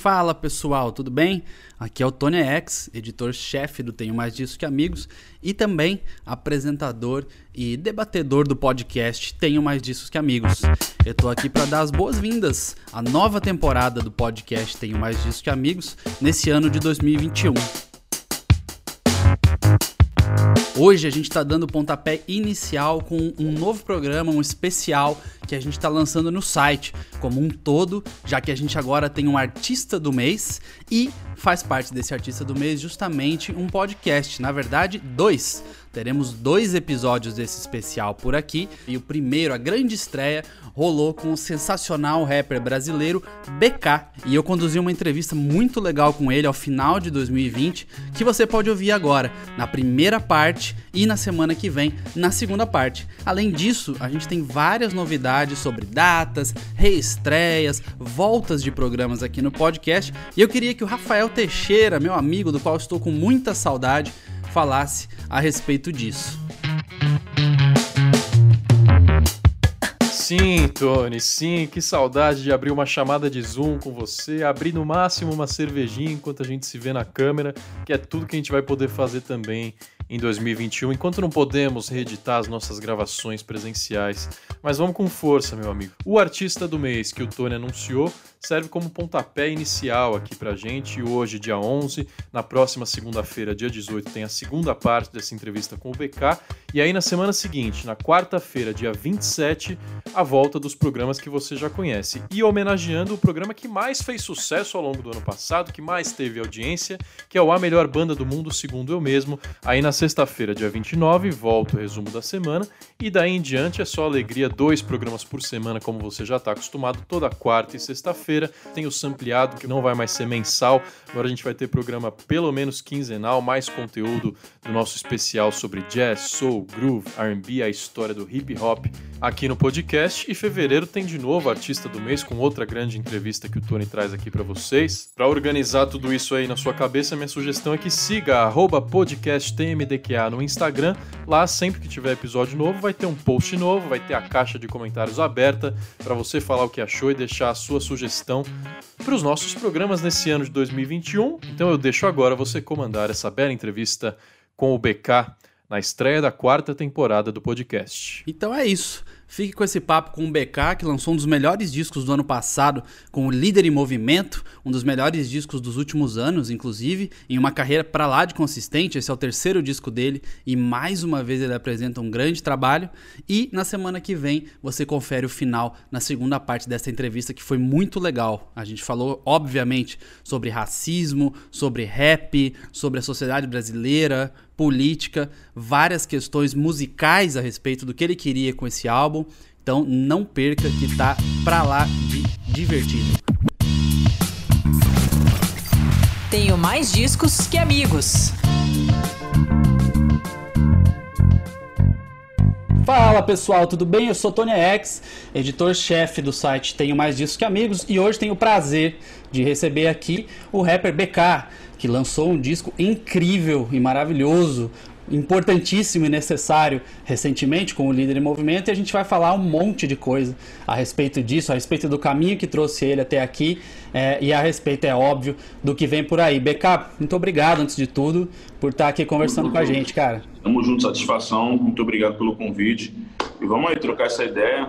Fala pessoal, tudo bem? Aqui é o Tony X, editor-chefe do Tenho Mais Disso Que Amigos e também apresentador e debatedor do podcast Tenho Mais Disso Que Amigos. Eu tô aqui para dar as boas-vindas à nova temporada do podcast Tenho Mais Disso Que Amigos nesse ano de 2021. Hoje a gente está dando o pontapé inicial com um novo programa, um especial que a gente está lançando no site como um todo, já que a gente agora tem um artista do mês e faz parte desse artista do mês justamente um podcast. Na verdade, dois. Teremos dois episódios desse especial por aqui e o primeiro, a grande estreia, rolou com o sensacional rapper brasileiro BK. E eu conduzi uma entrevista muito legal com ele ao final de 2020, que você pode ouvir agora, na primeira parte e na semana que vem, na segunda parte. Além disso, a gente tem várias novidades sobre datas, reestreias, voltas de programas aqui no podcast. E eu queria que o Rafael Teixeira, meu amigo, do qual estou com muita saudade, falasse a respeito disso. Sim, Tony, sim, que saudade de abrir uma chamada de Zoom com você, abrir no máximo uma cervejinha enquanto a gente se vê na câmera, que é tudo que a gente vai poder fazer também em 2021, enquanto não podemos reeditar as nossas gravações presenciais. Mas vamos com força, meu amigo. O artista do mês que o Tony anunciou serve como pontapé inicial aqui pra gente. Hoje, dia 11, na próxima segunda-feira, dia 18, tem a segunda parte dessa entrevista com o BK. E aí, na semana seguinte, na quarta-feira, dia 27, a volta dos programas que você já conhece. E homenageando o programa que mais fez sucesso ao longo do ano passado, que mais teve audiência, que é o A Melhor Banda do Mundo, segundo eu mesmo. Aí, na sexta-feira, dia 29, volta o resumo da semana. E daí em diante é só alegria, dois programas por semana, como você já está acostumado, toda quarta e sexta-feira. Tem o Sampleado, que não vai mais ser mensal, agora a gente vai ter programa pelo menos quinzenal, mais conteúdo do nosso especial sobre jazz, soul, groove, RB, a história do hip hop aqui no podcast. E fevereiro tem de novo artista do mês com outra grande entrevista que o Tony traz aqui para vocês. Para organizar tudo isso aí na sua cabeça, minha sugestão é que siga podcasttmd MDQA no Instagram. Lá, sempre que tiver episódio novo, vai ter um post novo, vai ter a caixa de comentários aberta para você falar o que achou e deixar a sua sugestão para os nossos programas nesse ano de 2021. Então eu deixo agora você comandar essa bela entrevista com o BK na estreia da quarta temporada do podcast. Então é isso. Fique com esse papo com o BK, que lançou um dos melhores discos do ano passado, com o Líder em Movimento, um dos melhores discos dos últimos anos, inclusive, em uma carreira para lá de consistente. Esse é o terceiro disco dele e mais uma vez ele apresenta um grande trabalho. E na semana que vem você confere o final na segunda parte dessa entrevista, que foi muito legal. A gente falou, obviamente, sobre racismo, sobre rap, sobre a sociedade brasileira, política, várias questões musicais a respeito do que ele queria com esse álbum. Então não perca que tá pra lá de divertido. Tenho mais discos que amigos. Fala pessoal, tudo bem? Eu sou Tony X, editor-chefe do site Tenho Mais Discos Que Amigos e hoje tenho o prazer de receber aqui o rapper BK, que lançou um disco incrível e maravilhoso, importantíssimo e necessário recentemente com o Líder em Movimento e a gente vai falar um monte de coisa a respeito disso, a respeito do caminho que trouxe ele até aqui é, e a respeito, é óbvio, do que vem por aí. BK, muito obrigado antes de tudo por estar aqui conversando com a junto. gente, cara. Tamo junto, satisfação, muito obrigado pelo convite. E vamos aí trocar essa ideia,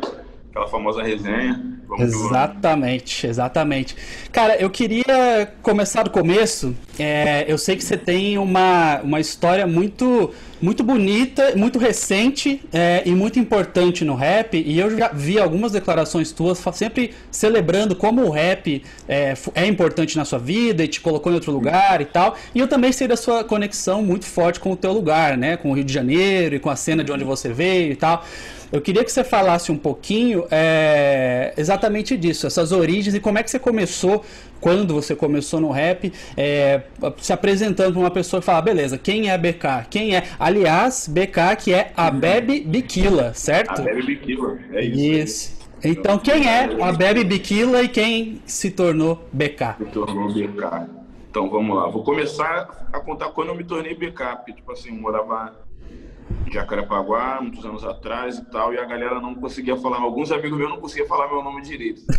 aquela famosa resenha. Vamos. Exatamente, exatamente. Cara, eu queria começar do começo. É, eu sei que você tem uma, uma história muito muito bonita, muito recente é, e muito importante no rap. E eu já vi algumas declarações tuas sempre celebrando como o rap é, é importante na sua vida e te colocou em outro lugar e tal. E eu também sei da sua conexão muito forte com o teu lugar, né? Com o Rio de Janeiro e com a cena de onde você veio e tal. Eu queria que você falasse um pouquinho é, exatamente disso, essas origens e como é que você começou, quando você começou no rap, é, se apresentando para uma pessoa que fala, beleza, quem é BK? Quem é? Aliás, BK que é a Bebe Biquila, certo? A Baby Big Killer, é isso. Isso. Então, quem é a Bebe Biquila e quem se tornou BK? Me tornou BK. Então vamos lá, vou começar a contar quando eu me tornei BK, porque tipo assim, eu morava em Jacarepaguá, muitos anos atrás e tal, e a galera não conseguia falar, alguns amigos meus não conseguiam falar meu nome direito.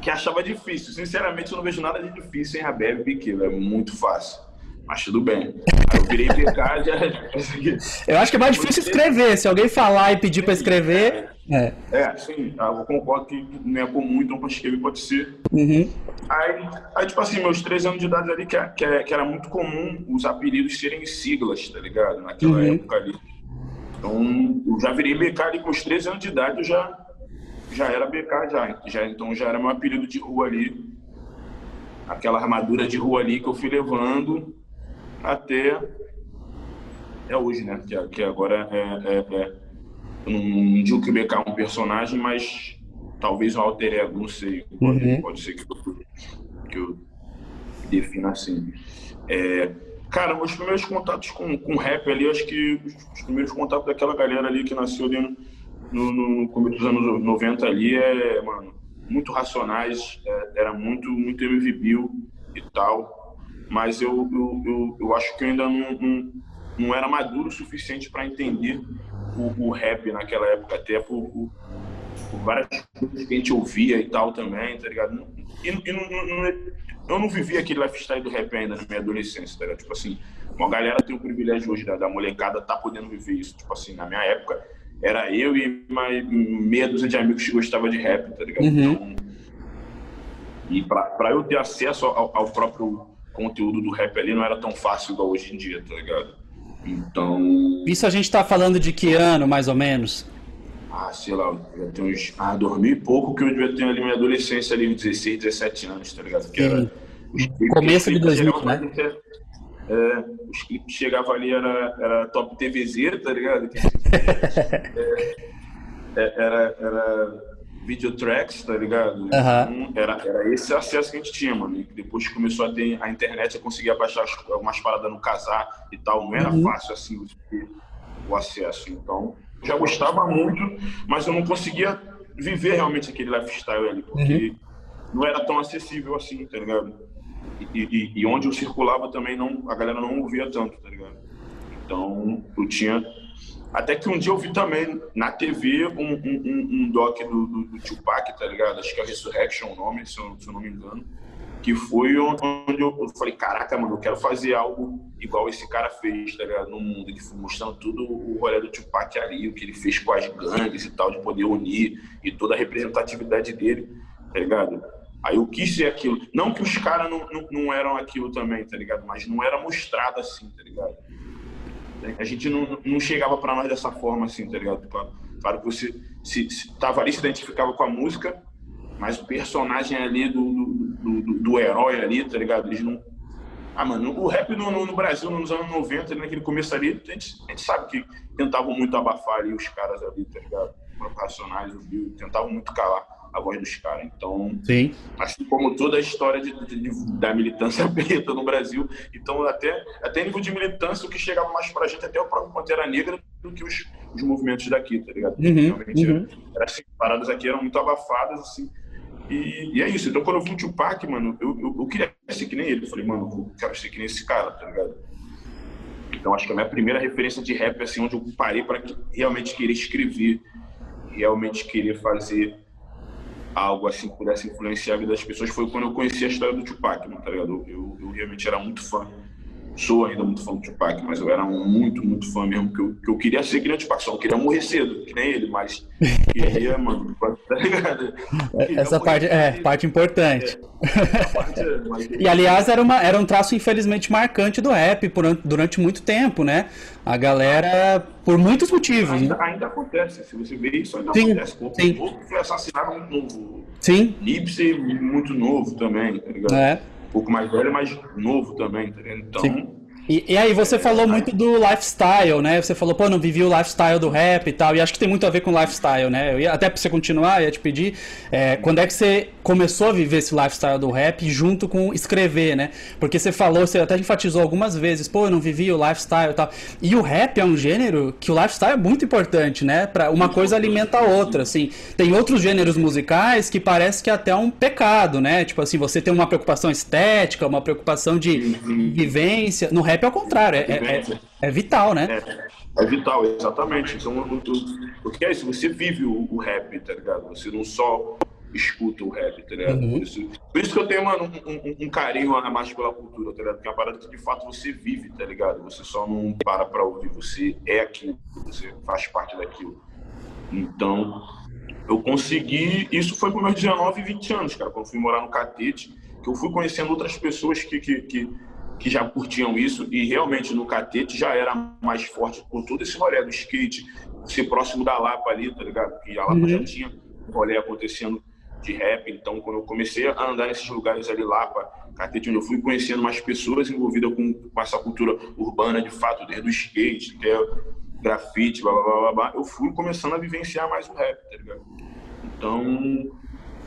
que achava difícil. Sinceramente, eu não vejo nada de difícil em Rabeb e Biqueira. É muito fácil. Mas tudo bem. Aí eu virei PK já. eu acho que é mais difícil escrever. Se alguém falar e pedir para escrever. É. é, sim, eu concordo que não é comum, então para escrever pode ser. Uhum. Aí, aí, tipo assim, meus três anos de idade ali, que, que, que era muito comum os apelidos serem siglas, tá ligado? Naquela uhum. época ali. Então, eu já virei BK ali com os 13 anos de idade, eu já, já era BK já. já. Então já era meu apelido de rua ali. Aquela armadura de rua ali que eu fui levando até é hoje, né? Que, que agora é, é, é não digo que o BK é um personagem, mas talvez um alter ego, não sei. Pode, uhum. pode ser que eu, que eu defina assim. É, cara, meus primeiros contatos com, com rap ali, acho que os primeiros contatos daquela galera ali que nasceu ali no, no, no começo dos anos 90 ali é, mano, muito racionais, é, era muito, muito MV Bill e tal. Mas eu, eu, eu, eu acho que eu ainda não, não, não era maduro o suficiente para entender o, o, rap naquela época, até por, por, por, várias coisas que a gente ouvia e tal também, tá ligado? E, e não, não, eu não vivi aquele lifestyle do rap ainda na minha adolescência, tá ligado? Tipo assim, uma galera tem o privilégio hoje da, da molecada tá podendo viver isso. Tipo assim, na minha época, era eu e mais meia dúzia de amigos que gostavam de rap, tá ligado? Uhum. Então, e para eu ter acesso ao, ao, próprio conteúdo do rap ali não era tão fácil igual hoje em dia, tá ligado? Então. Isso a gente tá falando de que ano, mais ou menos? Ah, sei lá, tenho uns. Ah, dormi e pouco que eu devia ter ali minha adolescência ali, 16, 17 anos, tá ligado? Que era. Começo de 2000, né? É, os clipes chegavam ali, era, era top TVZ, tá ligado? é, é, era, era videotracks, tá ligado? Uhum. Então, era, era esse acesso que a gente tinha, mano. E depois que começou a ter a internet, eu conseguia baixar algumas paradas no casar e tal. Não era uhum. fácil assim o acesso. Então, já gostava muito, mas eu não conseguia viver realmente aquele lifestyle ali, porque uhum. não era tão acessível assim, tá ligado? E, e, e, onde eu circulava também não, a galera não ouvia tanto, tá ligado? Então eu tinha. Até que um dia eu vi também na TV um, um, um doc do, do, do, Tupac, tá ligado? Acho que é Resurrection o nome, se eu, se eu não me engano. Que foi onde eu, falei, caraca, mano, eu quero fazer algo igual esse cara fez, tá ligado? No mundo, que foi mostrando tudo o rolê do Tupac ali, o que ele fez com as gangues e tal, de poder unir, e toda a representatividade dele, tá ligado? Aí eu quis ser aquilo. Não que os caras não, não, não, eram aquilo também, tá ligado? Mas não era mostrado assim, tá ligado? A gente não, não chegava para nós dessa forma assim, tá ligado? Claro que você se, se, tava ali, se identificava com a música, mas o personagem ali do, do, do, do herói ali, tá ligado? Eles não. Ah, mano, o rap no, no, no Brasil nos anos 90, naquele começo ali, a gente, a gente sabe que tentavam muito abafar ali os caras ali, tá ligado? Os racionais, tentavam muito calar a voz dos caras. Então, Sim. assim como toda a história de, de, de, da militância preta no Brasil, então até, até nível de militância, o que chegava mais pra gente, até o próprio Pantera Negra, do que os, os movimentos daqui, tá ligado? Uhum, Realmente, uhum. Era, assim, paradas aqui eram muito abafadas, assim. E, e, é isso. Então, quando eu vi o Tupac, mano, eu, eu, eu, queria ser que nem ele. Eu falei, mano, eu quero ser que nem esse cara, tá ligado? Então, acho que a minha primeira referência de rap, assim, onde eu parei para realmente querer escrever, realmente querer fazer algo assim que pudesse influenciar a vida das pessoas foi quando eu conheci a história do Tupac, tá ligado? Eu, eu realmente era muito fã. Sou ainda muito fã do Tupac, mas eu era muito, muito fã mesmo, que eu, que eu queria ser o Tupac, queria morrer cedo, que nem ele, mas queria, mano, tá ligado? Essa parte é parte importante. É, parte é, e aliás, era, uma, era um traço infelizmente marcante do rap por, durante muito tempo, né? A galera, por muitos motivos. Ainda, né? ainda acontece, se você ver isso, ainda sim, acontece. O sim. outro foi assassinado muito novo. Sim. Nipsey muito novo também, tá ligado? É. Pouco mais velho, mas novo também, tá? Então. Sim. E, e, aí, você falou muito do lifestyle, né? Você falou, pô, não vivi o lifestyle do rap e tal. E acho que tem muito a ver com lifestyle, né? Eu ia, até pra você continuar, ia te pedir, é, quando é que você começou a viver esse lifestyle do rap junto com escrever, né? Porque você falou, você até enfatizou algumas vezes, pô, eu não vivi o lifestyle e tal. E o rap é um gênero que o lifestyle é muito importante, né? Pra uma coisa alimenta a outra, assim. Tem outros gêneros musicais que parece que é até um pecado, né? Tipo assim, você tem uma preocupação estética, uma preocupação de vivência. No rap é o contrário, é, é, é, é vital, né? É, é, vital, exatamente. Então, porque é isso, você vive o, o, rap, tá ligado? Você não só escuta o rap, tá ligado? Uhum. Por, isso, por, isso, que eu tenho, mano, um, um, um, carinho a mais pela cultura, tá ligado? Porque é uma parada que de fato você vive, tá ligado? Você só não para pra ouvir, você é aquilo, você faz parte daquilo. Então, eu consegui. Isso foi com meus 19 e 20 anos, cara, quando fui morar no Catete, que eu fui conhecendo outras pessoas que, que, que, que já curtiam isso, e realmente no Catete já era mais forte com todo esse rolê do skate, ser próximo da Lapa ali, tá ligado? Porque a Lapa uhum. já tinha um rolê acontecendo de rap, então quando eu comecei a andar nesses lugares ali, Lapa, Catete, onde eu fui conhecendo mais pessoas envolvidas com, com essa cultura urbana de fato, desde o skate, que é grafite, blá, blá, blá, blá, eu fui começando a vivenciar mais o rap, tá ligado? Então,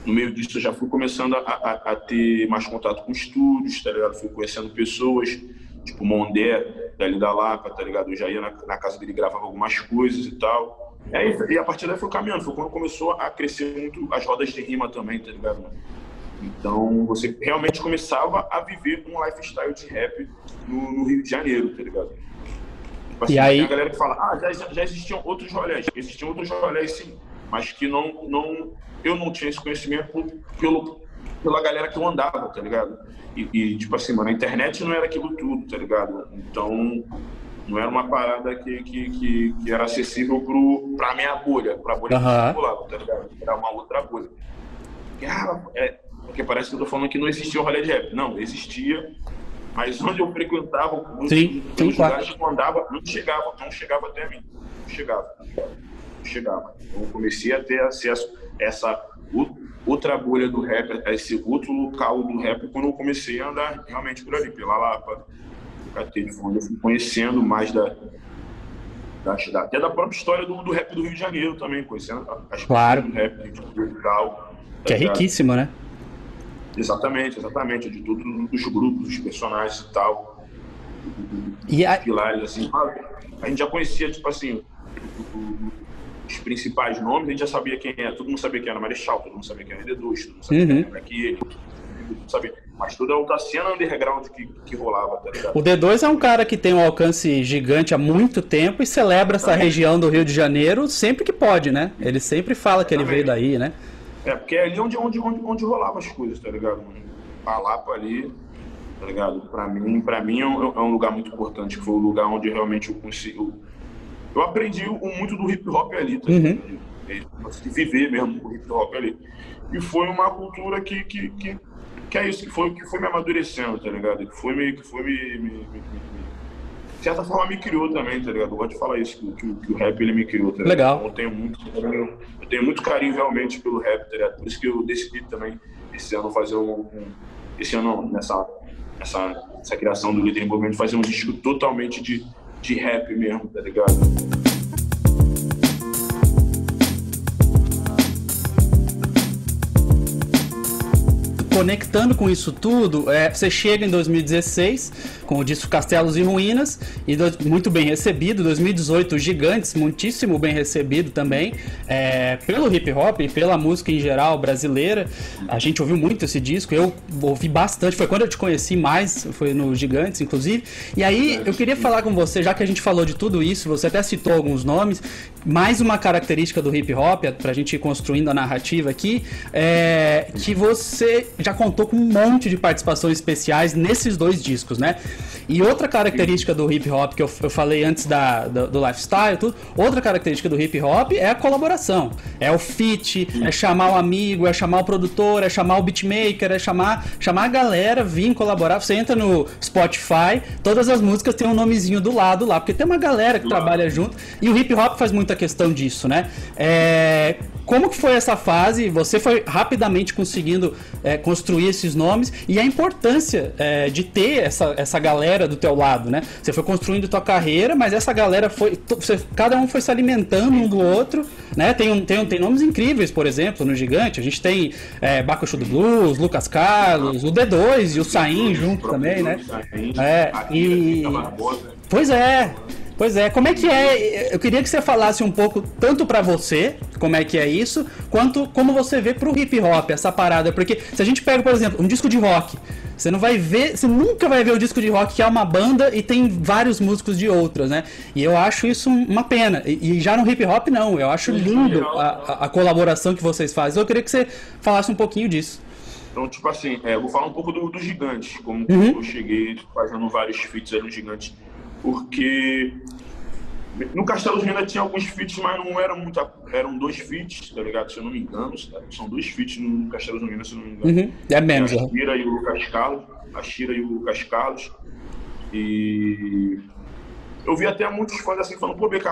no meio disso, eu já fui começando a, a, a ter mais contato com estúdios, tá ligado? Fui conhecendo pessoas, tipo Mondé, dali da Lapa, tá ligado? Eu já ia na, na casa dele, gravava algumas coisas e tal. E, aí, e a partir daí foi caminhando, foi quando começou a crescer muito as rodas de rima também, tá ligado? Então, você realmente começava a viver um lifestyle de rap no, no Rio de Janeiro, tá ligado? Tipo assim, e aí... a galera que fala, ah, já, já existiam outros rolês. Existiam outros rolês, sim, mas que não, não, eu não tinha esse conhecimento pelo, pela galera que eu andava, tá ligado? E, e, tipo assim, mano, a internet não era aquilo tudo, tá ligado? Então, não era uma parada que, que, que, que era acessível pro, pra minha bolha, pra bolha uhum. que eu tá ligado? Era uma outra bolha. Ah, é, porque parece que eu tô falando que não existia o rolê de rap. Não, existia, mas onde eu frequentava, sim, nos sim, lugares que eu andava, não chegava, não chegava até mim. Não chegava. Não chegava. Então eu comecei a ter acesso a essa outra bolha do rap, a esse outro local do rap, quando eu comecei a andar realmente por ali, pela Lapa, Onde eu fui conhecendo mais da, da, até da própria história do, do rap do Rio de Janeiro também, conhecendo as claro. do rap do Portugal. Que é riquíssimo, né? Exatamente, exatamente, de todos os grupos, os personagens e tal. E a... pilares, assim. A gente já conhecia, tipo assim, os principais nomes, a gente já sabia quem era, todo mundo sabia quem era Marechal, todo mundo sabia quem era D2, todo mundo sabia uhum. quem era aquele, sabia. Mas tudo é outra cena underground que, que rolava, tá ligado? O D2 é um cara que tem um alcance gigante há muito tempo e celebra essa região do Rio de Janeiro sempre que pode, né? Ele sempre fala que ele veio daí, né? É, porque é ali onde, onde, onde, onde rolava as coisas, tá ligado? A Lapa ali, tá ligado? Pra mim, pra mim é um, é um lugar muito importante, foi o lugar onde realmente eu consigo. Eu aprendi muito do hip hop ali, tá ligado? Uhum. Viver mesmo o hip hop ali. E foi uma cultura que, que, que, que é isso, que foi, que foi me amadurecendo, tá ligado? Que foi me, que foi me, me, me de certa forma me criou também, tá ligado? Eu gosto de falar isso, que, que, que o rap ele me criou, tá ligado? Legal. Então, eu tenho muito carinho, eu tenho muito carinho realmente pelo rap, tá ligado? Por isso que eu decidi também esse ano fazer um, um esse ano nessa essa, essa criação do líder envolvimento fazer um disco totalmente de, de rap mesmo, tá ligado? Conectando com isso tudo, é, você chega em 2016 com o disco Castelos e Ruínas, e do, muito bem recebido. 2018, Gigantes, muitíssimo bem recebido também, é, pelo hip hop e pela música em geral brasileira. A gente ouviu muito esse disco, eu ouvi bastante, foi quando eu te conheci mais, foi no Gigantes, inclusive. E aí eu queria falar com você, já que a gente falou de tudo isso, você até citou alguns nomes, mais uma característica do hip hop, pra gente ir construindo a narrativa aqui, é que você já contou com um monte de participações especiais nesses dois discos, né? E outra característica do hip hop que eu, eu falei antes da, do, do, lifestyle, tudo, outra característica do hip hop é a colaboração. É o feat, é chamar o amigo, é chamar o produtor, é chamar o beatmaker, é chamar, chamar a galera vir colaborar. Você entra no Spotify, todas as músicas têm um nomezinho do lado lá, porque tem uma galera que trabalha junto. E o hip hop faz muita questão disso, né? É, como que foi essa fase? Você foi rapidamente conseguindo é, construir esses nomes e a importância é, de ter essa, essa galera do teu lado, né? Você foi construindo tua carreira, mas essa galera foi... Você, cada um foi se alimentando um do outro, né? Tem, um, tem, um, tem nomes incríveis, por exemplo, no Gigante. A gente tem é, Bakushu do Blues, Lucas Carlos, o D2 e o Sain junto também, né? É, e... Pois é. Pois é, como é que é? Eu queria que você falasse um pouco, tanto para você, como é que é isso, quanto como você vê pro hip hop, essa parada. Porque se a gente pega, por exemplo, um disco de rock, Você não vai ver, você nunca vai ver o disco de rock que é uma banda e tem vários músicos de outras, né? E eu acho isso uma pena. E, e já no hip hop, não. Eu acho lindo a, a, colaboração que vocês fazem. Eu queria que você falasse um pouquinho disso. Então, tipo assim, é, eu vou falar um pouco dos do Gigantes, como uhum. eu cheguei fazendo vários feats aí no Gigante. Porque no Castelo ainda tinha alguns feats, mas não eram muito. Eram dois feats, tá ligado? Se eu não me engano. São dois feats no Castelo Unido, se eu não me engano. Uhum. É menos. A Shira e o Lucas Carlos. A Shira e o Lucas Carlos. E eu vi até muitos fãs assim falando, pô, BK,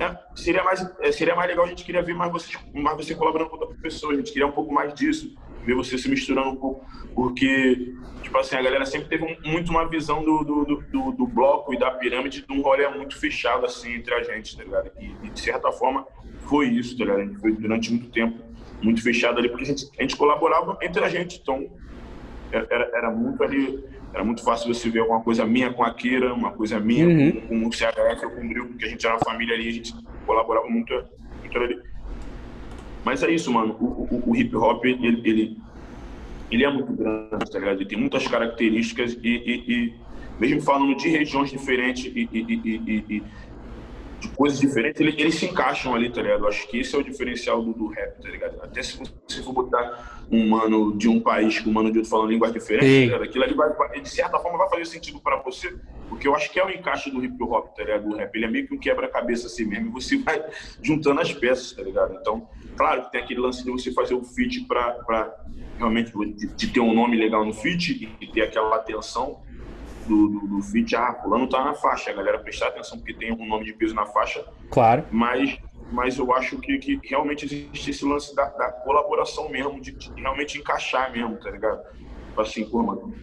é, seria, mais, é, seria mais legal, a gente queria ver mais você, mais você colaborando com outras pessoas, a gente queria um pouco mais disso, ver você se misturando um pouco, porque, tipo assim, a galera sempre teve um, muito uma visão do, do, do, do, bloco e da pirâmide de um rolê muito fechado, assim, entre a gente, tá ligado? E, e, de certa forma, foi isso, tá ligado? A gente foi durante muito tempo muito fechado ali, porque a gente, a gente colaborava entre a gente, então era, era muito ali era muito fácil você ver alguma coisa minha com a Kira, uma coisa minha uhum. com, com, o CHF com o Bril, porque a gente era uma família ali, a gente colaborava muito, muito ali. Mas é isso, mano. O, o, o hip hop, ele, ele, ele, é muito grande, tá ligado? Ele tem muitas características e, e, e mesmo falando de regiões diferentes e, e, de coisas diferentes, eles, eles, se encaixam ali, tá ligado? Eu acho que esse é o diferencial do, do rap, tá ligado? Até se você for botar um mano de um país com um mano de outro falando línguas diferentes, tá aquilo ali vai, de certa forma vai fazer sentido para você, porque eu acho que é o encaixe do hip hop, tá ligado? Do rap, ele é meio que um quebra-cabeça assim mesmo, e você vai juntando as peças, tá ligado? Então, claro que tem aquele lance de você fazer o feat pra, pra realmente de, de ter um nome legal no feat e ter aquela atenção, do, do, do feat, ah, fulano tá na faixa, a galera prestar atenção porque tem um nome de peso na faixa. Claro. Mas, mas eu acho que, que realmente existe esse lance da, da colaboração mesmo, de, de, realmente encaixar mesmo, tá ligado? Assim, pô, mano,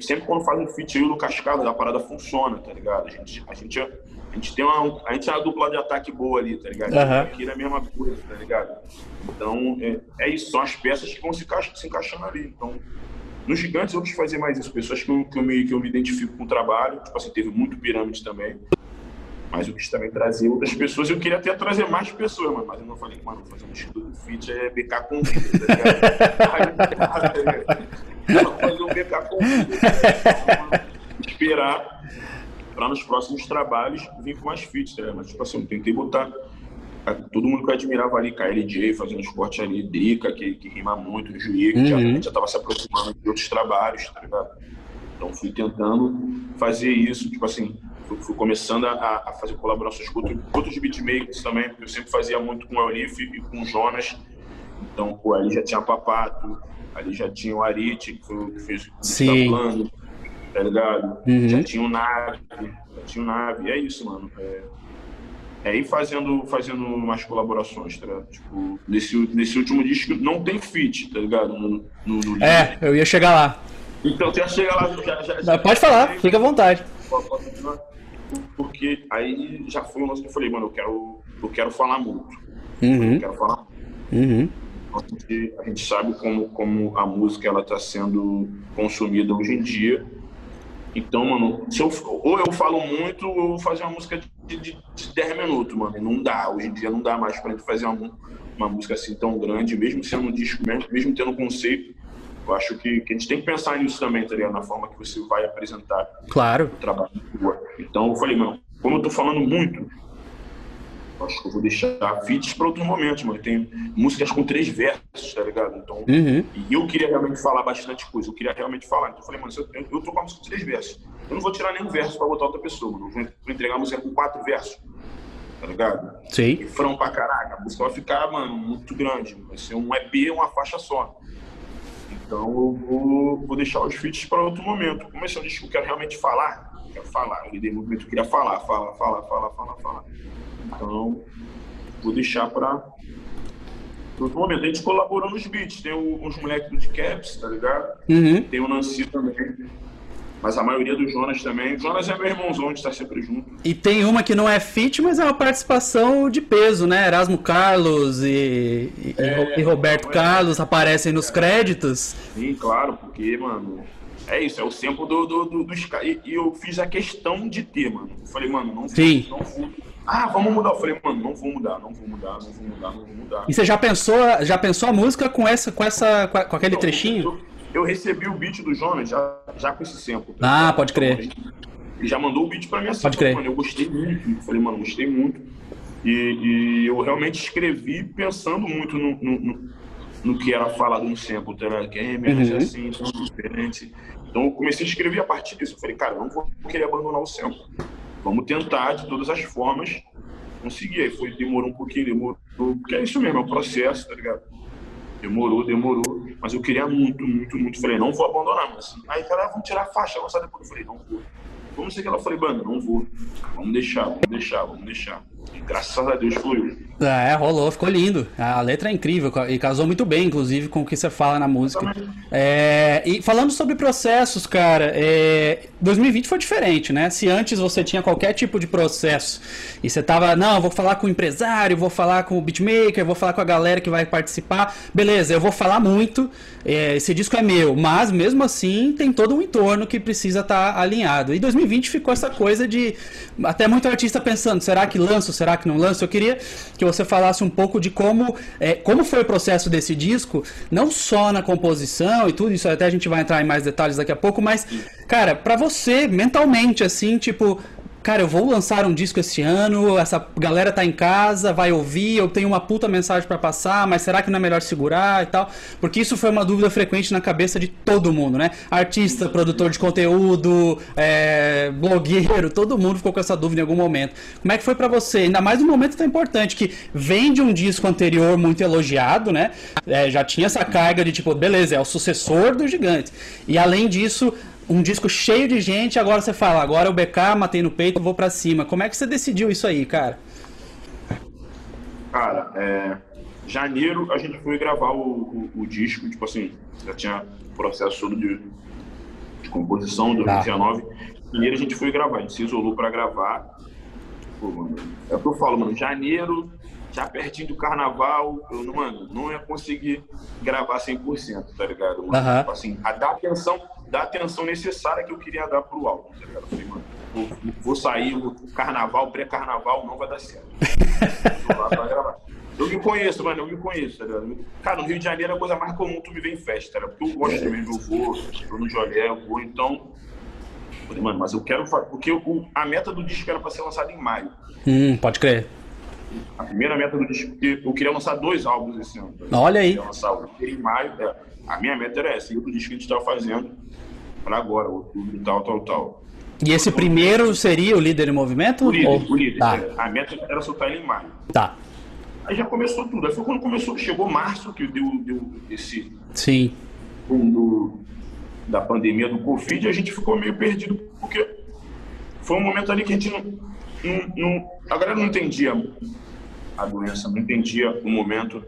sempre quando faz um feat aí do Cascado, a parada funciona, tá ligado? A gente, a gente, a gente tem uma, a gente é uma dupla de ataque boa ali, tá ligado? Uhum. Aqui é a mesma coisa, tá ligado? Então, é, é isso, são as peças que vão se, se encaixando ali. Então, nos gigantes eu quis fazer mais isso, pessoas que eu, que eu, me, que eu me identifico com o trabalho, tipo assim, teve muito pirâmide também. Mas eu quis também trazer outras pessoas. Eu queria até trazer mais pessoas, mano. Mas eu não falei, mano, fazer um estudo fit é BK com vida, tá fazer um BK com vida. Esperar para nos próximos trabalhos vir com mais fits, né? Mas, tipo assim, eu tentei botar todo mundo que eu admirava ali, KLJ fazendo esporte ali, Drica, que, que rima muito, o Juí, que uhum. já, estava se aproximando de outros trabalhos, tá ligado? Então fui tentando fazer isso, tipo assim, fui, fui começando a, a, fazer colaborações com, outro, com outros beatmakers também, porque eu sempre fazia muito com o Elif e com o Jonas. Então, pô, ali já tinha Papato, ali já tinha o Arite, que foi que fez o Plano, tá ligado? Uhum. Já tinha o Nave, já tinha o Nave, é isso, mano. É, é ir fazendo, fazendo umas colaborações, tá ligado? Tipo, nesse, nesse último disco não tem feat, tá ligado? No, no, no é, eu ia chegar lá. Então, tem que chegar lá. Já, já, já pode falar, fica à vontade. Porque aí já foi um lance que eu falei, mano, eu quero, eu quero falar muito. Uhum. Eu quero falar uhum. a gente, a gente sabe como, como a música ela tá sendo consumida hoje em dia então, mano, se eu, ou eu falo muito, ou eu vou fazer uma música de, de, de 10 minutos, mano. Não dá, hoje em dia não dá mais pra gente fazer uma, uma música assim tão grande, mesmo sendo um disco, mesmo, mesmo tendo um conceito. Eu acho que, que a gente tem que pensar nisso também, tá ligado? Na forma que você vai apresentar claro. o trabalho. Então, eu falei, mano, como eu tô falando muito, Acho que eu vou deixar feats para outros momentos, mano. Tem músicas com três versos, tá ligado? Então, uhum. e eu queria realmente falar bastante coisa. Eu queria realmente falar. Então eu falei, mano, eu, eu tô com a música com três versos. Eu não vou tirar nenhum verso para botar outra pessoa, mano. Eu vou entregar a música com quatro versos. Tá ligado? Sim. E frão pra caraca. A música vai ficar, mano, muito grande. Vai ser um EP, uma faixa só. Então eu vou, vou deixar os feats para outro momento. Como esse é um disco que eu quero realmente falar, falar. Eu dei movimento, eu queria falar, falar, falar, falar, falar, falar. Então, vou deixar para outro momento. A gente colaborou nos beats. Tem os moleques do Caps, tá ligado? Uhum. Tem o Nancy também. Mas a maioria dos Jonas também. O Jonas é meu irmãozão, a gente tá sempre junto. E tem uma que não é fit, mas é uma participação de peso, né? Erasmo Carlos e, e, é, e Roberto é, Carlos aparecem nos créditos. Sim, claro, porque, mano, é isso, é o tempo do, do, do, dos caras. E eu fiz a questão de ter, mano. Eu falei, mano, não, Sim. não, não ah, vamos mudar. Eu falei, mano, não vou mudar, não vou mudar, não vou mudar, não vou mudar. E você já pensou, já pensou a música com essa, com essa, com aquele trechinho? eu recebi o beat do Jonas já, já com esse sample. Ah, pode crer. Ele já mandou o beat pra mim assim. Pode crer. Mano, eu gostei muito. Eu falei, mano, gostei muito. E, e eu realmente escrevi pensando muito no, no, no, no que era falado no sample? Que é menos Uhum. assim, tão diferente. Então eu comecei a escrever a partir disso. Eu falei, cara, não vou querer abandonar o sample. Vamos tentar de todas as formas conseguir. Aí foi, demorou um pouquinho, demorou. Porque é isso mesmo, é o processo, tá ligado? Demorou, demorou. Mas eu queria muito, muito, muito. Falei, não vou abandonar. Mas aí, cara, vamos tirar a faixa, lançar depois. Eu falei, não vou. Vamos ser que ela falei, banda, não vou. Vamos deixar, vamos deixar, vamos deixar. Graças a Deus foi. É, rolou, ficou lindo. A letra é incrível e casou muito bem, inclusive, com o que você fala na música. É, e falando sobre processos, cara, é, 2020 foi diferente, né? Se antes você tinha qualquer tipo de processo e você tava, não, vou falar com o empresário, vou falar com o beatmaker, vou falar com a galera que vai participar, beleza, eu vou falar muito, é, esse disco é meu, mas mesmo assim tem todo um entorno que precisa estar alinhado. E 2020 ficou essa coisa de até muito artista pensando, será que lanço, será que não lanço? Eu queria que você falasse um pouco de como, é, como foi o processo desse disco, não só na composição e tudo, isso até a gente vai entrar em mais detalhes daqui a pouco, mas, cara, pra você, mentalmente, assim, tipo, cara, eu vou lançar um disco esse ano, essa galera tá em casa, vai ouvir, eu tenho uma puta mensagem pra passar, mas será que não é melhor segurar e tal? Porque isso foi uma dúvida frequente na cabeça de todo mundo, né? Artista, produtor de conteúdo, é, blogueiro, todo mundo ficou com essa dúvida em algum momento. Como é que foi pra você? Ainda mais num momento tão importante que vem de um disco anterior muito elogiado, né? É, já tinha essa carga de tipo, beleza, é o sucessor do Gigante. E além disso, um disco cheio de gente, agora você fala, agora o BK, matei no peito, vou pra cima. Como é que você decidiu isso aí, cara? Cara, é, janeiro a gente foi gravar o, o, o disco, tipo assim, já tinha processo todo de, de composição, 2019. Janeiro a gente foi gravar, a gente se isolou pra gravar. Pô, mano, é o que eu falo, mano, janeiro, já pertinho do carnaval, eu não, mano, não ia conseguir gravar 100%, tá ligado? Mano? Aham. Tipo assim, a dar atenção, dar a atenção necessária que eu queria dar pro álbum, tá ligado? Eu falei, mano, vou, vou sair, vou- carnaval, pré-carnaval, não vai dar certo. Eu me conheço, mano, eu me conheço, tá ligado? Cara, no Rio de Janeiro a coisa mais comum tu me ver em festa, tá ligado? Porque eu gosto mesmo, eu vou, eu no Jolé, eu vou, então. Falei, mano, mas eu quero fazer. Porque o- a meta do disco era pra ser lançada em maio. Hum, pode crer. A primeira meta do disco, eu queria lançar dois álbuns esse ano. tá? Olha aí. Eu queria lançar o em maio. é. A minha meta era essa, e o disco que a gente tava fazendo pra agora, outubro e tal, tal, tal. E esse primeiro seria o líder em movimento? O líder, Ou- o líder. Tá. A meta era soltar ele em maio. tá. Aí já começou tudo. Aí foi quando começou, chegou março, que deu, deu esse Sim. do, da pandemia do Covid, e a gente ficou meio perdido, porque foi um momento ali que a gente não. não, não a galera não entendia a doença, não entendia o momento.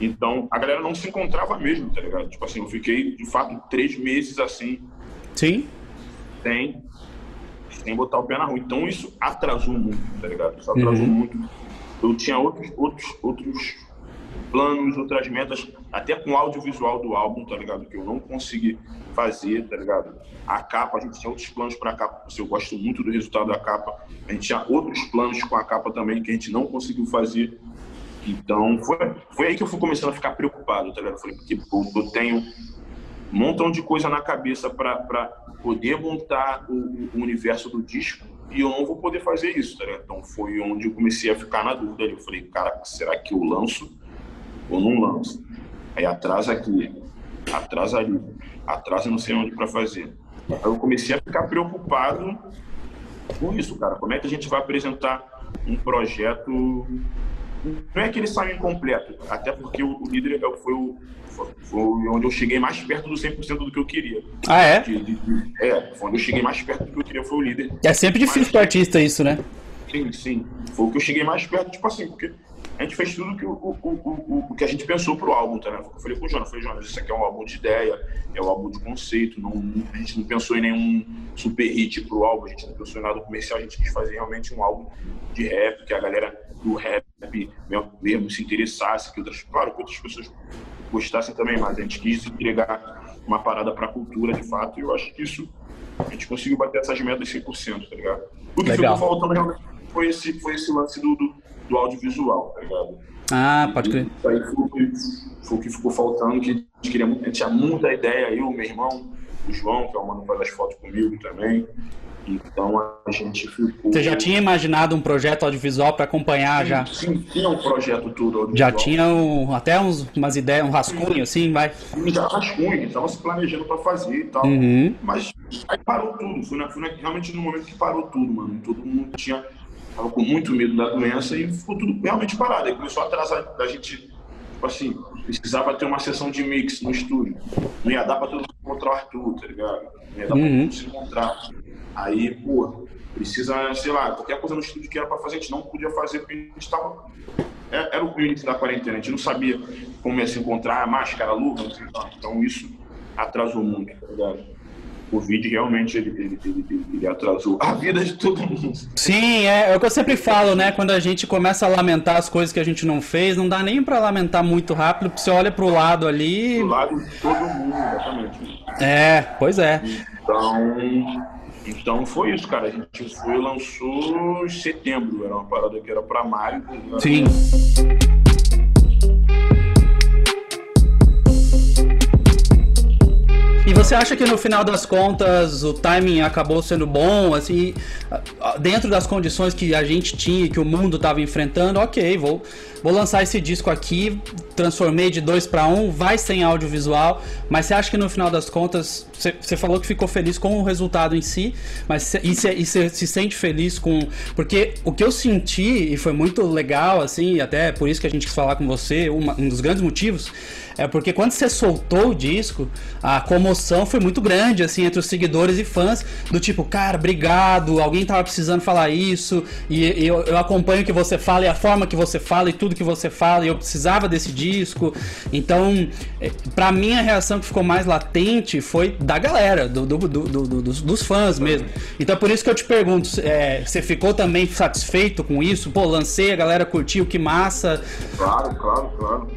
Então, a galera não se encontrava mesmo, tá ligado? Tipo assim, eu fiquei, de fato, três meses assim, Sim. sem, sem botar o pé na rua. Então isso atrasou muito, tá ligado? Isso atrasou Uhum. muito. Eu tinha outros, outros, outros planos, outras metas, até com o audiovisual do álbum, tá ligado? Que eu não consegui fazer, tá ligado? A capa, a gente tinha outros planos pra capa, assim, eu gosto muito do resultado da capa. A gente tinha outros planos com a capa também que a gente não conseguiu fazer. Então, foi, foi aí que eu fui começando a ficar preocupado, tá ligado? Eu falei, pô, eu tenho um montão de coisa na cabeça para poder montar o, o universo do disco e eu não vou poder fazer isso, tá ligado? Então foi onde eu comecei a ficar na dúvida. Eu falei, cara, será que eu lanço ou não lanço? Aí atrasa aqui, atrasa ali, atrasa não sei onde para fazer. Aí eu comecei a ficar preocupado com isso, cara. Como é que a gente vai apresentar um projeto? Não é que ele saiu incompleto, até porque o, o líder é- foi, o, foi, onde eu cheguei mais perto do 100% do que eu queria. Ah, é? De- de- de- é, foi onde eu cheguei mais perto do que eu queria, foi o líder. É sempre difícil pro artista isso, né? Sim, sim. Foi o que eu cheguei mais perto, tipo assim, porque a gente fez tudo que o, o, o, o, o que a gente pensou pro álbum, tá, né? Eu falei com o Jonas, falei, Jonas, isso aqui é um álbum de ideia, é um álbum de conceito, não, a gente não pensou em nenhum super hit pro álbum, a gente não pensou em nada comercial, a gente quis fazer realmente um álbum de rap, que a galera do rap mesmo, mesmo se interessasse, que outras, claro que outras pessoas gostassem também, mas a gente quis entregar uma parada pra cultura de fato, e eu acho que isso a gente conseguiu bater essas metas 100%, tá ligado? O que Legal. ficou faltando realmente foi esse, foi esse lance do, do, do audiovisual, tá ligado? Ah, pode crer. Isso aí foi, foi o que ficou faltando, que a gente, queria, a gente tinha muita ideia, eu, meu irmão, o João, que é o mano que faz as fotos comigo também. Então a gente ficou. Você já tinha imaginado um projeto audiovisual para acompanhar sim, já? Sim, tinha um projeto tudo. Já tinha um, até uns, umas ideias, um rascunho assim, vai? Já rascunho, estava se planejando para fazer e tal. Uhum. Mas aí parou tudo. Foi, na, foi na, realmente no momento que parou tudo, mano. Todo mundo tinha. Tava com muito medo da doença e ficou tudo realmente parado. Aí começou a atrasar a gente. Tipo assim, precisava ter uma sessão de mix no estúdio. Não ia dar para todo mundo encontrar o Arthur, tá ligado? Não ia dar Uhum. pra todo mundo se encontrar. Aí, pô, precisa, sei lá, qualquer coisa no estúdio que era pra fazer, a gente não podia fazer porque a gente tava. é- Era o início da quarentena, a gente não sabia como ia se encontrar, máscara, luva. Então isso atrasou muito, tá ligado? O vídeo realmente ele, ele, ele, ele- atrasou a vida de todo mundo. Sim, é, é o que eu sempre falo, né? Quando a gente começa a lamentar as coisas que a gente não fez, não dá nem pra lamentar muito rápido, porque você olha pro lado ali. Do lado de todo mundo, exatamente. É, pois é. Então, então foi isso, cara. A gente foi lançou em setembro. Era uma parada que era pra maio. Sim. Você acha que no final das contas o timing acabou sendo bom, assim, dentro das condições que a gente tinha, que o mundo estava enfrentando, ok, vou, vou lançar esse disco aqui, transformei de dois para um, vai sem audiovisual, mas você acha que no final das contas, você, falou que ficou feliz com o resultado em si, mas cê- e você cê se sente feliz com. Porque o que eu senti, e foi muito legal, assim, até por isso que a gente quis falar com você, uma- um dos grandes motivos, é porque quando você soltou o disco, a comoção foi muito grande, assim, entre os seguidores e fãs, do tipo, cara, obrigado, alguém tava precisando falar isso, e, e eu, eu acompanho o que você fala, e a forma que você fala, e tudo que você fala, e eu precisava desse disco. Então, eh, pra mim, a reação que ficou mais latente foi da galera, do, do- do- do- do- dos, dos fãs mesmo. Então, por isso que eu te pergunto, eh, você ficou também satisfeito com isso? Pô, lancei, a galera curtiu, que massa. Claro, claro, claro.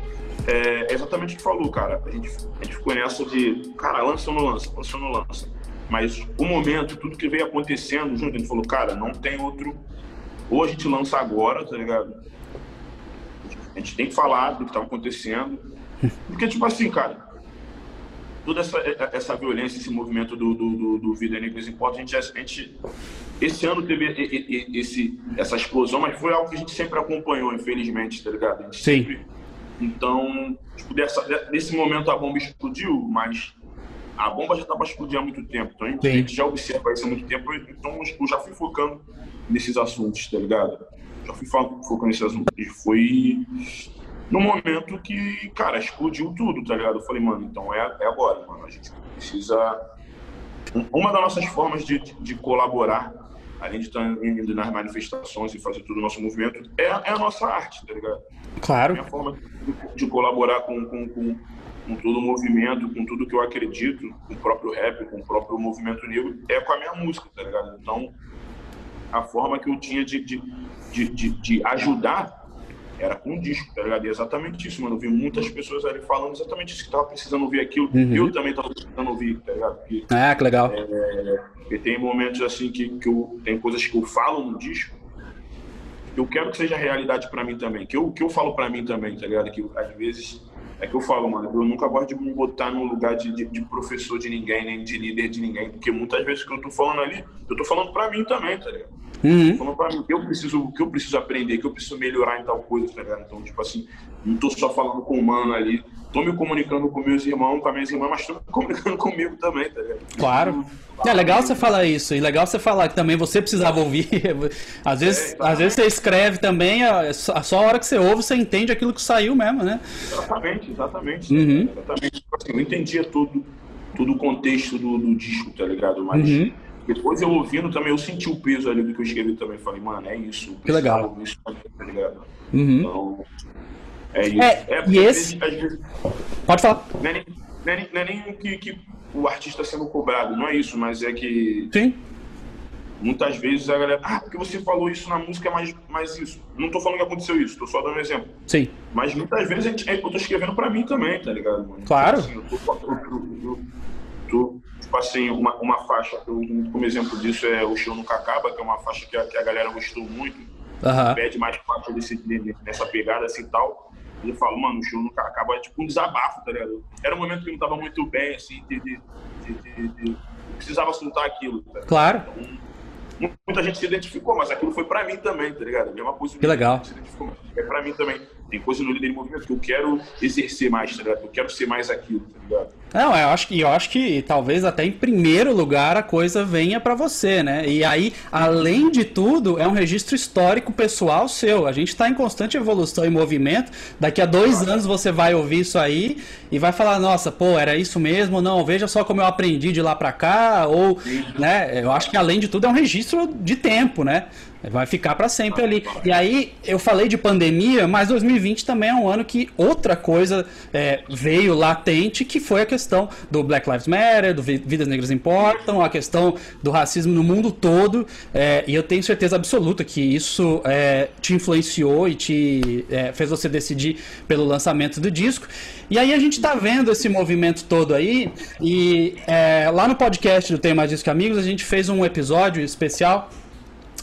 É é exatamente o que falou, cara. A gente, a gente ficou nessa de, cara, lança ou não lança, lança ou não lança. Mas o momento, tudo que veio acontecendo junto, a gente falou, cara, não tem outro. Ou a gente lança agora, tá ligado? A gente tem que falar do que tá acontecendo. Porque, tipo assim, cara, toda essa, essa violência, esse movimento do, do, do, do Vida Negros Importa, a gente, a gente esse ano teve esse, essa explosão, mas foi algo que a gente sempre acompanhou, infelizmente, tá ligado? A gente Sim. sempre- então, tipo, dessa, nesse momento a bomba explodiu, mas a bomba já estava explodindo há muito tempo. Então a gente, a gente já observa isso há muito tempo. Então eu já fui focando nesses assuntos, tá ligado? Já fui fo- focando nesses assuntos. E foi no momento que, cara, explodiu tudo, tá ligado? Eu falei, mano, então é, é agora, mano. A gente precisa. Uma das nossas formas de, de colaborar, além de estar indo nas manifestações e fazer todo o nosso movimento, é, é a nossa arte, tá ligado? Claro. minha forma de, de colaborar com, com, com, com todo o movimento, com tudo que eu acredito, com o próprio rap, com o próprio movimento negro, é com a minha música, tá ligado? Então, a forma que eu tinha de, de, de, de, de ajudar era com disco, tá ligado? E é exatamente isso, mano. Eu vi muitas pessoas ali falando exatamente isso, que tava precisando ouvir aquilo. Uhum. Eu também tava precisando ouvir, tá ligado? Porque Ah, que legal. porque tem momentos assim que, que eu, tem coisas que eu falo no disco que eu quero que seja realidade pra mim também. Que eu, que eu falo pra mim também, tá ligado? Que às vezes é que eu falo, mano, eu nunca gosto de me botar num lugar de, de, de professor de ninguém, nem de líder de ninguém. Porque muitas vezes que eu tô falando ali, eu tô falando pra mim também, tá ligado? Uhum. falando pra mim que eu preciso, que eu preciso aprender, que eu preciso melhorar em tal coisa, tá ligado? Então, tipo assim, não tô só falando com o mano ali, tô me comunicando com meus irmãos, com as minhas irmãs, mas tô me comunicando comigo também, tá ligado? Claro. É legal você falar isso, e legal você falar que também você precisava ouvir. Às vezes, É, às vezes você escreve também, a- só só a hora que você ouve, você entende aquilo que saiu mesmo, né? Exatamente, exatamente. Uhum. Exatamente. Tipo assim, eu entendia tudo, todo o contexto do, do disco, tá ligado? Mas Uhum. depois eu ouvindo também, eu senti o peso ali do que eu escrevi também. Falei, mano, é isso. Que legal. Isso, tá ligado? Uhum. Então, é isso. É, porque e esse- vezes- às vezes- Pode falar. não é nem, não é nem, não é nem que, que o artista sendo cobrado, não é isso, mas é que Sim. muitas vezes a galera, ah, porque você falou isso na música, mas, mas isso. Não tô falando que aconteceu isso, tô só dando um exemplo. Sim. Mas muitas vezes a gente- eu tô escrevendo pra mim também, tá ligado, mano? Claro. Tipo assim, eu tô, eu, eu, eu, tô, tipo assim, uma, uma faixa, eu, como exemplo disso é o Show Nunca Acaba, que é uma faixa que a, que a galera gostou muito. uhum. pede mais parte desse, nessa pegada assim e tal. Ele falou, mano, o show nunca acaba, é tipo um desabafo, tá ligado? Era um momento que não tava muito bem, assim, de, de, de, de precisava soltar aquilo. Tá claro. Então, muita gente se identificou, mas aquilo foi pra mim também, tá ligado? A mesma coisa. Que legal. Se identificou, é pra mim também. Tem coisa no líder de movimento que eu quero exercer mais, tá ligado? Eu quero ser mais aquilo, tá ligado? Não, eu acho que eu acho que talvez até em primeiro lugar a coisa venha para você, né? E aí, além de tudo, é um registro histórico pessoal seu. A gente está em constante evolução e movimento. Daqui a dois anos você vai ouvir isso aí e vai falar, nossa, pô, era isso mesmo? Não, veja só como eu aprendi de lá para cá. Ou, né? Eu acho que além de tudo é um registro de tempo, né? Vai ficar para sempre ali. E aí, eu falei de pandemia, mas 2020 também é um ano que outra coisa é, veio latente, que foi a questão do Black Lives Matter, do Vidas Negras Importam, a questão do racismo no mundo todo. É, e eu tenho certeza absoluta que isso é, te influenciou e te é, fez você decidir pelo lançamento do disco. E aí a gente está vendo esse movimento todo aí. E lá no podcast do Tem Mais Disco Amigos, a gente fez um episódio especial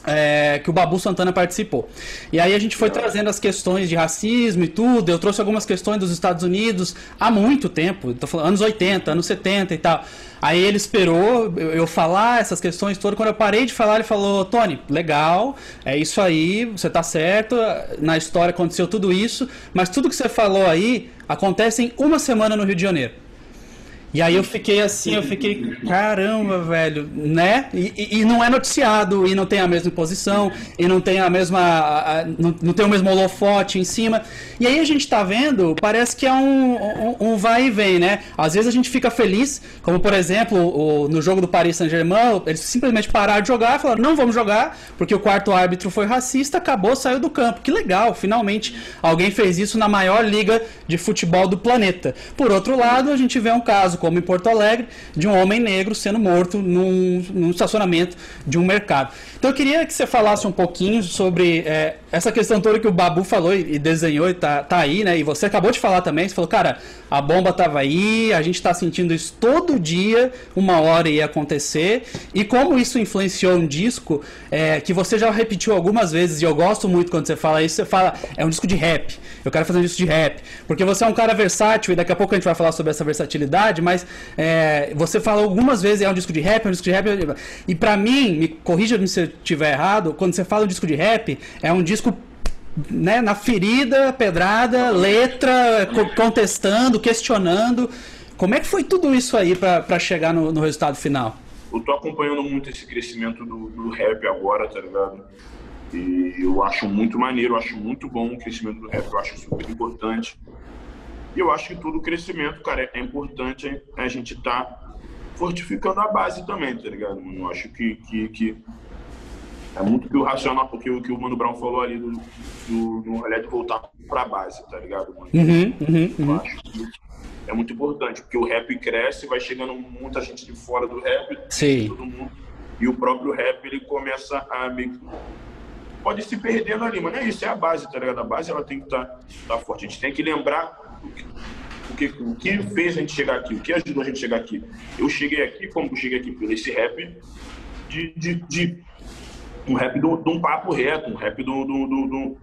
é, que o Babu Santana participou. E aí a gente foi trazendo as questões de racismo e tudo. Eu trouxe algumas questões dos Estados Unidos há muito tempo, tô falando anos 80, anos 70 e tal. Aí ele esperou eu falar essas questões todas. Quando eu parei de falar, ele falou: Tony, legal, é isso aí, você tá certo. Na história aconteceu tudo isso, mas tudo que você falou aí acontece em uma semana no Rio de Janeiro. E aí eu fiquei assim, eu fiquei, caramba, velho, né? E, e, e, não é noticiado, e não tem a mesma posição, e não tem a mesma. A, a, não, não, tem o mesmo holofote em cima. E aí a gente tá vendo, parece que é um, um, um, vai e vem, né? Às vezes a gente fica feliz, como por exemplo, o, no jogo do Paris Saint-Germain, eles simplesmente pararam de jogar, falaram, não vamos jogar, porque o quarto árbitro foi racista, acabou, saiu do campo. Que legal, finalmente alguém fez isso na maior liga de futebol do planeta. Por outro lado, a gente vê um caso como em Porto Alegre, de um homem negro sendo morto num, num estacionamento de um mercado. Então eu queria que você falasse um pouquinho sobre é, essa questão toda que o Babu falou e, e desenhou e tá, tá aí, né? E você acabou de falar também, você falou, cara, a bomba tava aí, a gente tá sentindo isso todo dia, uma hora ia acontecer. E como isso influenciou um disco é, que você já repetiu algumas vezes, e eu gosto muito quando você fala isso, você fala, é um disco de rap. Eu quero fazer um disco de rap. Porque você é um cara versátil, e daqui a pouco a gente vai falar sobre essa versatilidade, mas é, você fala algumas vezes, é um disco de rap, é um disco de rap. E para mim, me corrija se eu estiver errado, quando você fala um disco de rap, é um disco né, na ferida, pedrada, letra, contestando, questionando. Como é que foi tudo isso aí para chegar no, no, resultado final? Eu tô acompanhando muito esse crescimento do, do, rap agora, tá ligado? E eu acho muito maneiro, eu acho muito bom o crescimento do rap, eu acho super importante. E eu acho que todo crescimento, cara, é importante a gente tá fortificando a base também, tá ligado? Eu acho que, que, que é muito que o racional, porque o que o Mano Brown falou ali do, do, do olhar de voltar pra base, tá ligado, mano? Uhum, uhum, uhum. Eu acho que é muito importante, porque o rap cresce, vai chegando muita gente de fora do rap, Sim. todo mundo, e o próprio rap ele começa a meio pode se perdendo ali, mas não é isso, é a base, tá ligado? A base ela tem que estar tá, tá forte. A gente tem que lembrar o que, o que fez a gente chegar aqui, o que ajudou a gente a chegar aqui. Eu cheguei aqui, como eu cheguei aqui pelo esse rap de, de, de um rap de um papo reto, um rap do, do, do, do,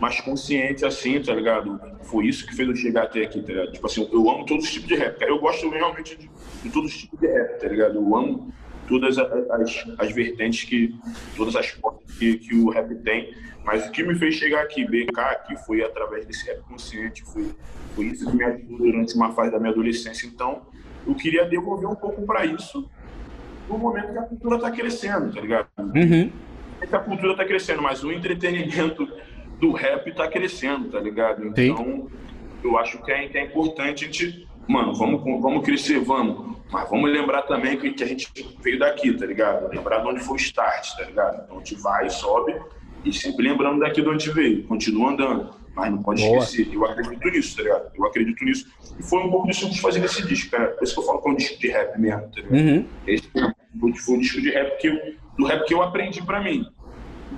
mais consciente, assim, tá ligado? Foi isso que fez eu chegar até aqui, tá ligado? Tipo assim, eu amo todos os tipos de rap, cara. Eu gosto realmente de, de todos os tipos de rap, tá ligado? Eu amo todas as, as, vertentes que, todas as portas que, que o rap tem. Mas o que me fez chegar aqui, BK, aqui, foi através desse rap consciente, foi, foi isso que me ajudou durante uma fase da minha adolescência. Então, eu queria devolver um pouco para isso no momento que a cultura está crescendo, tá ligado? Uhum. A cultura está crescendo, mas o entretenimento do rap está crescendo, tá ligado? Então, Sim. eu acho que é, que é, importante a gente, mano, vamos, vamos crescer, vamos. Mas vamos lembrar também que, a gente veio daqui, tá ligado? Lembrar de onde foi o start, tá ligado? Então a gente vai, sobe, e sempre lembrando daqui de onde veio, continua andando. Mas não pode Boa. esquecer. Eu acredito nisso, tá ligado? Eu acredito nisso. E foi um pouco disso que eu quis fazer nesse disco, cara. Por isso que eu falo que é um disco de rap mesmo, tá ligado? Uhum. Esse foi um disco de rap que eu, do rap que eu aprendi pra mim.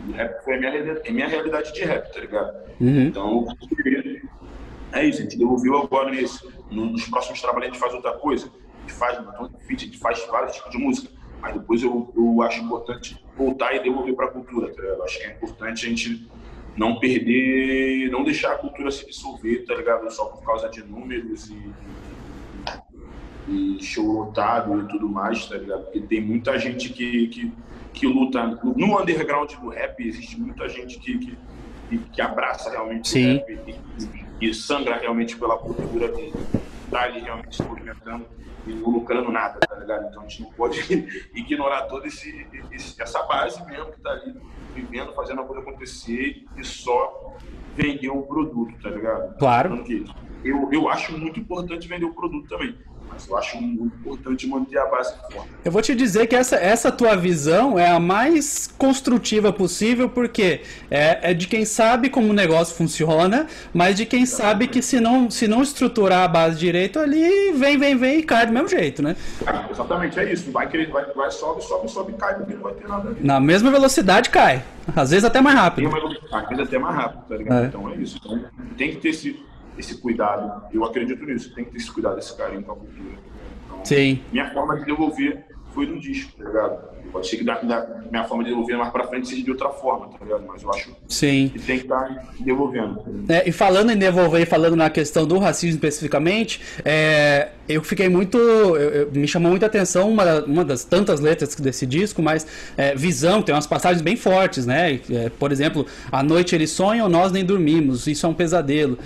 O rap foi a minha, a minha realidade de rap, tá ligado? Uhum. Então, é isso. A gente devolveu agora nesse. Nos próximos trabalhos a gente faz outra coisa. Faz um feat, a gente faz vários tipos de música. Mas depois eu, eu acho importante voltar e devolver para a cultura, tá ligado? Acho que é importante a gente não perder, não deixar a cultura se dissolver, tá ligado? Só por causa de números e, e show lotado e tudo mais, tá ligado? Porque tem muita gente que, que, que luta no underground do rap, existe muita gente que, que, que abraça realmente Sim. o rap e, e, sangra realmente pela cultura de estar ali realmente se movimentando e não lucrando nada, tá ligado? Então a gente não pode ignorar toda esse, esse, essa base mesmo que tá ali vivendo, fazendo a coisa acontecer e só vender um produto, tá ligado? Claro. Eu, eu acho muito importante vender o produto também. Mas eu acho muito importante manter a base forte. Eu vou te dizer que essa, essa tua visão é a mais construtiva possível, porque é, é de quem sabe como o negócio funciona, mas de quem sabe que se não, se não estruturar a base direito ali, vem, vem, vem e cai do mesmo jeito, né? Ah, exatamente, é isso. Vai, querer, vai, vai sobe, sobe, sobe, cai, porque não vai ter nada ali. Na mesma velocidade cai. Às vezes até mais rápido. Às vezes até mais rápido, tá ligado? É. Então é isso. Então, tem que ter esse esse cuidado. Eu acredito nisso, tem que ter esse cuidado, esse carinho com a cultura. Então, Sim. Minha forma de devolver foi no disco, tá ligado? Pode ser que da, da, minha forma de devolver mais pra frente seja de outra forma, tá ligado? Mas eu acho Sim. que tem que estar tá devolvendo. É, e falando em devolver falando na questão do racismo especificamente, é, eu fiquei muito. Eu, eu, me chamou muita atenção uma, uma das tantas letras desse disco, mas é, Visão tem umas passagens bem fortes, né? É, por exemplo, À noite eles sonham, nós nem dormimos, isso é um pesadelo.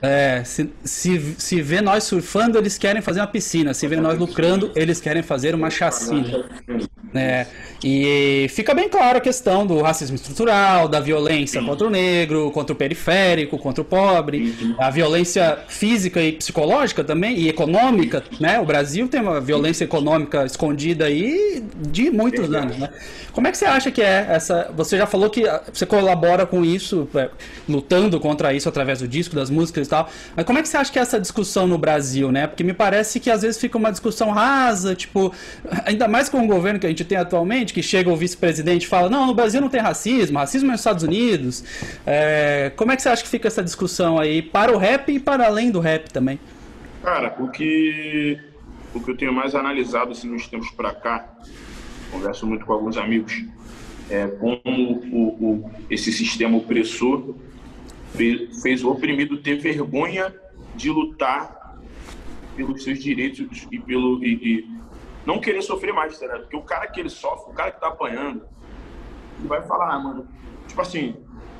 É, se, se, se vê nós surfando, eles querem fazer uma piscina, se vê nós lucrando, eles querem fazer uma chacina. É, e fica bem claro a questão do racismo estrutural, da violência Sim. contra o negro, contra o periférico, contra o pobre, uhum. a violência física e psicológica também, e econômica, né? O Brasil tem uma violência econômica escondida aí de muitos Sim. anos, né? Como é que você acha que é essa... Você já falou que você colabora com isso, é, lutando contra isso através do disco, das músicas e tal, mas como é que você acha que é essa discussão no Brasil, né? Porque me parece que às vezes fica uma discussão rasa, tipo, ainda mais com o governo que a gente tem atualmente, que chega o vice-presidente e fala, não, no Brasil não tem racismo, racismo é nos Estados Unidos. É, como é que você acha que fica essa discussão aí para o rap e para além do rap também? Cara, o que, o que eu tenho mais analisado assim, nos tempos para cá, converso muito com alguns amigos, é como o, o, esse sistema opressor fez, fez o oprimido ter vergonha de lutar pelos seus direitos e pelo e, e não querer sofrer mais, tá Porque o cara que ele sofre, o cara que tá apanhando, ele vai falar, ah, mano, tipo assim,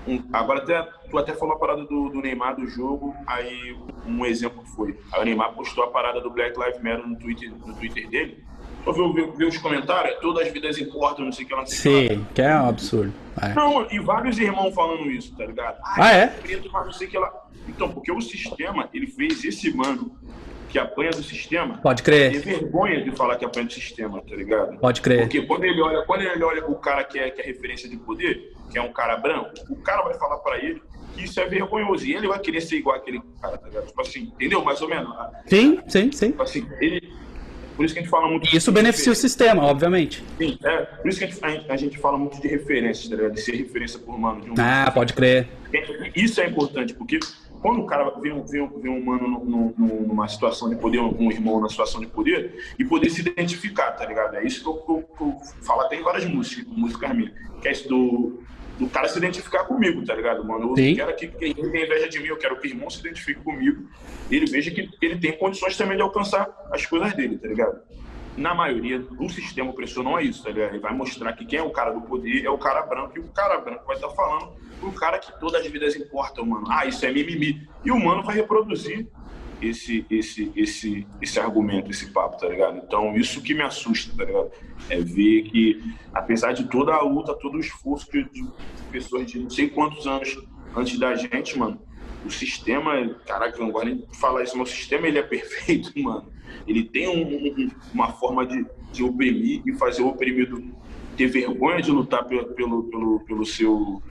um, agora até, tu até falou a parada do, do, Neymar do jogo, aí um exemplo foi, aí o Neymar postou a parada do Black Lives Matter no Twitter, no Twitter dele, viu, viu os comentários, todas as vidas importam, não sei o que, não sei Sim, que, que é um absurdo. É. Não, e vários irmãos falando isso, tá ligado? Ah, ah é? Preto, mas não sei que lá. Então, porque o sistema, ele fez esse mano que apanha do sistema. Pode crer. Tem vergonha de falar que apanha do sistema, tá ligado? Pode crer. Porque quando ele olha, quando ele olha o cara que é, que é referência de poder, que é um cara branco, o cara vai falar para ele que isso é vergonhoso. E ele vai querer ser igual aquele cara, tá ligado? Tipo assim, entendeu? Mais ou menos. Sim, sim, sim. Tipo assim, ele, por isso que a gente fala muito. E isso beneficia o sistema, obviamente. Sim, é. Por isso que a gente, a gente fala muito de referência, tá ligado? De ser referência por mano. De um ah, pode crer. Isso é importante, porque quando o cara vê, vê, vê um humano no, no, numa situação de poder, um irmão na situação de poder, e poder se identificar, tá ligado? É isso que eu, que eu, que eu falo até em várias músicas, músicas minhas, que é isso do, do cara se identificar comigo, tá ligado, mano? Eu Sim. quero que quem tem inveja de mim, eu quero que o irmão se identifique comigo, e ele veja que ele tem condições também de alcançar as coisas dele, tá ligado? Na maioria do sistema opressor não é isso, tá ligado? Ele vai mostrar que quem é o cara do poder é o cara branco, e o cara branco vai estar falando pro cara que todas as vidas importam, mano. Ah, isso é mimimi. E o mano vai reproduzir esse, esse, esse, esse argumento, esse papo, tá ligado? Então, isso que me assusta, tá ligado? É ver que, apesar de toda a luta, todo o esforço de, de pessoas de não sei quantos anos antes da gente, mano, o sistema, caraca, eu não gosto nem falar isso, mas o sistema ele é perfeito, mano. Ele tem um, um, uma forma de, de oprimir e fazer o oprimido ter vergonha de lutar pelo, pelo, pelo, pelo seu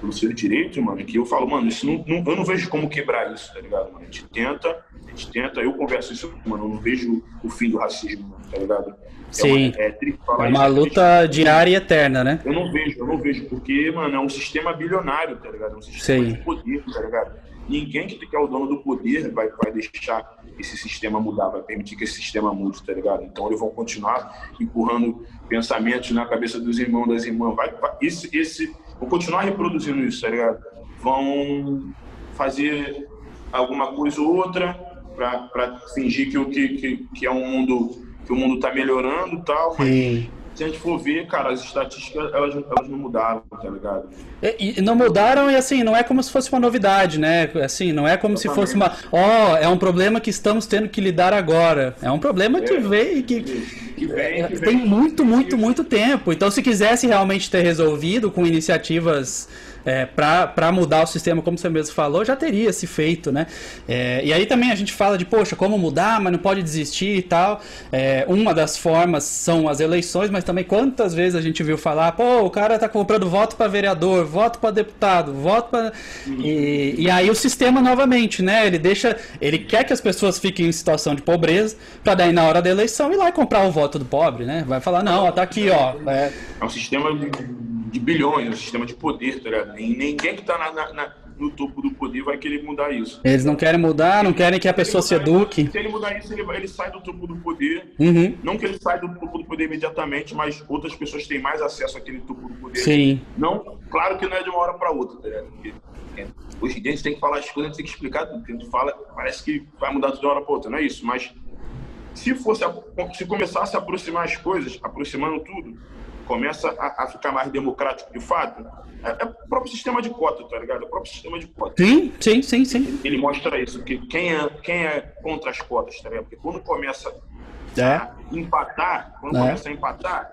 pelo seu direito, mano, que eu falo, mano, isso não, não, eu não vejo como quebrar isso, tá ligado, mano? A gente tenta, a gente tenta, eu converso isso, mano, eu não vejo o fim do racismo, tá ligado? É Sim. Uma, é, é uma luta diária e eterna, né? Eu não vejo, eu não vejo, porque, mano, é um sistema bilionário, tá ligado? É um sistema Sim. de poder, tá ligado? Ninguém que é o dono do poder vai, vai deixar esse sistema mudar, vai permitir que esse sistema mude, tá ligado? Então eles vão continuar empurrando pensamentos na cabeça dos irmãos, das irmãs, vai, vai esse, esse, vão continuar reproduzindo isso, tá ligado? Vão fazer alguma coisa ou outra para fingir que, que, que, que é um mundo que o mundo está melhorando tal, mas Sim se a gente for ver, cara, as estatísticas, elas, elas não mudaram, tá ligado? E, e, não mudaram e assim, não é como se fosse uma novidade, né? Assim, não é como Exatamente. se fosse uma. Ó, oh, é um problema que estamos tendo que lidar agora. É um problema que é, veio que, que, vem, que tem vem, muito, muito, muito tempo. Então, se quisesse realmente ter resolvido com iniciativas é, para mudar o sistema, como você mesmo falou, já teria se feito, né? É, e aí também a gente fala de, poxa, como mudar, mas não pode desistir e tal. É, uma das formas são as eleições, mas também quantas vezes a gente viu falar, pô, o cara tá comprando voto para vereador, voto para deputado, voto para. E, e aí o sistema novamente, né? Ele deixa. Ele quer que as pessoas fiquem em situação de pobreza, para daí na hora da eleição ir lá e comprar o voto do pobre, né? Vai falar, não, ó, tá aqui, ó. É, é um sistema de bilhões, um sistema de poder, tá ligado? E ninguém que está no topo do poder vai querer mudar isso. Eles não querem mudar, não querem que a pessoa se eduque. Se ele mudar isso, ele, ele sai do topo do poder. Uhum. Não que ele saia do topo do poder imediatamente, mas outras pessoas têm mais acesso àquele topo do poder. Sim. Não, claro que não é de uma hora para outra, tá ligado? É, hoje em dia a gente tem que falar as coisas, a gente tem que explicar tudo. A gente fala, parece que vai mudar tudo de uma hora para outra, não é isso. Mas se fosse, se começasse a aproximar as coisas, aproximando tudo, começa a, a, ficar mais democrático de fato, é, é, o próprio sistema de cota, tá ligado? É o próprio sistema de cota. Sim, sim, sim, sim. Ele mostra isso, que quem é, quem é contra as cotas, tá ligado? Porque quando começa é. a empatar, quando é. começa a empatar,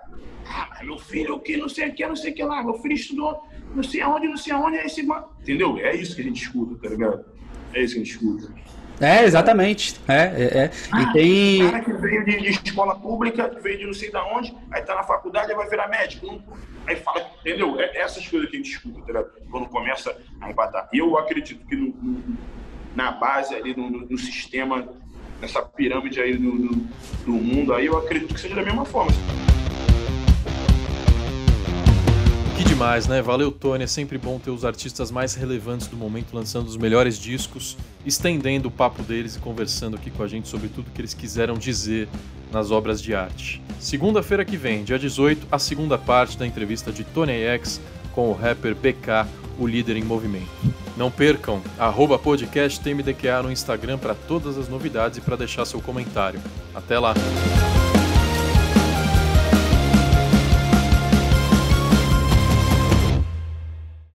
ah, meu filho, o que, não sei o que, não sei o que lá, meu filho estudou não sei aonde, não sei aonde, é esse. Entendeu? É isso que a gente escuta, tá ligado? É isso que a gente escuta. É, exatamente. É, é, é. Ah, e tem... cara que veio de, de, escola pública, veio de não sei de onde, aí tá na faculdade e vai virar médico. Aí fala, entendeu? É essas coisas que a gente escuta, entendeu? quando começa a empatar. Eu acredito que no, no, na base ali, no, no, sistema, nessa pirâmide aí do, do, do mundo, aí eu acredito que seja da mesma forma. Demais, né? Valeu, Tony. É sempre bom ter os artistas mais relevantes do momento lançando os melhores discos, estendendo o papo deles e conversando aqui com a gente sobre tudo que eles quiseram dizer nas obras de arte. Segunda-feira que vem, dia 18, a segunda parte da entrevista de Tony X com o rapper BK, o líder em movimento. Não percam, arroba podcast TMDQA no Instagram para todas as novidades e para deixar seu comentário. Até lá!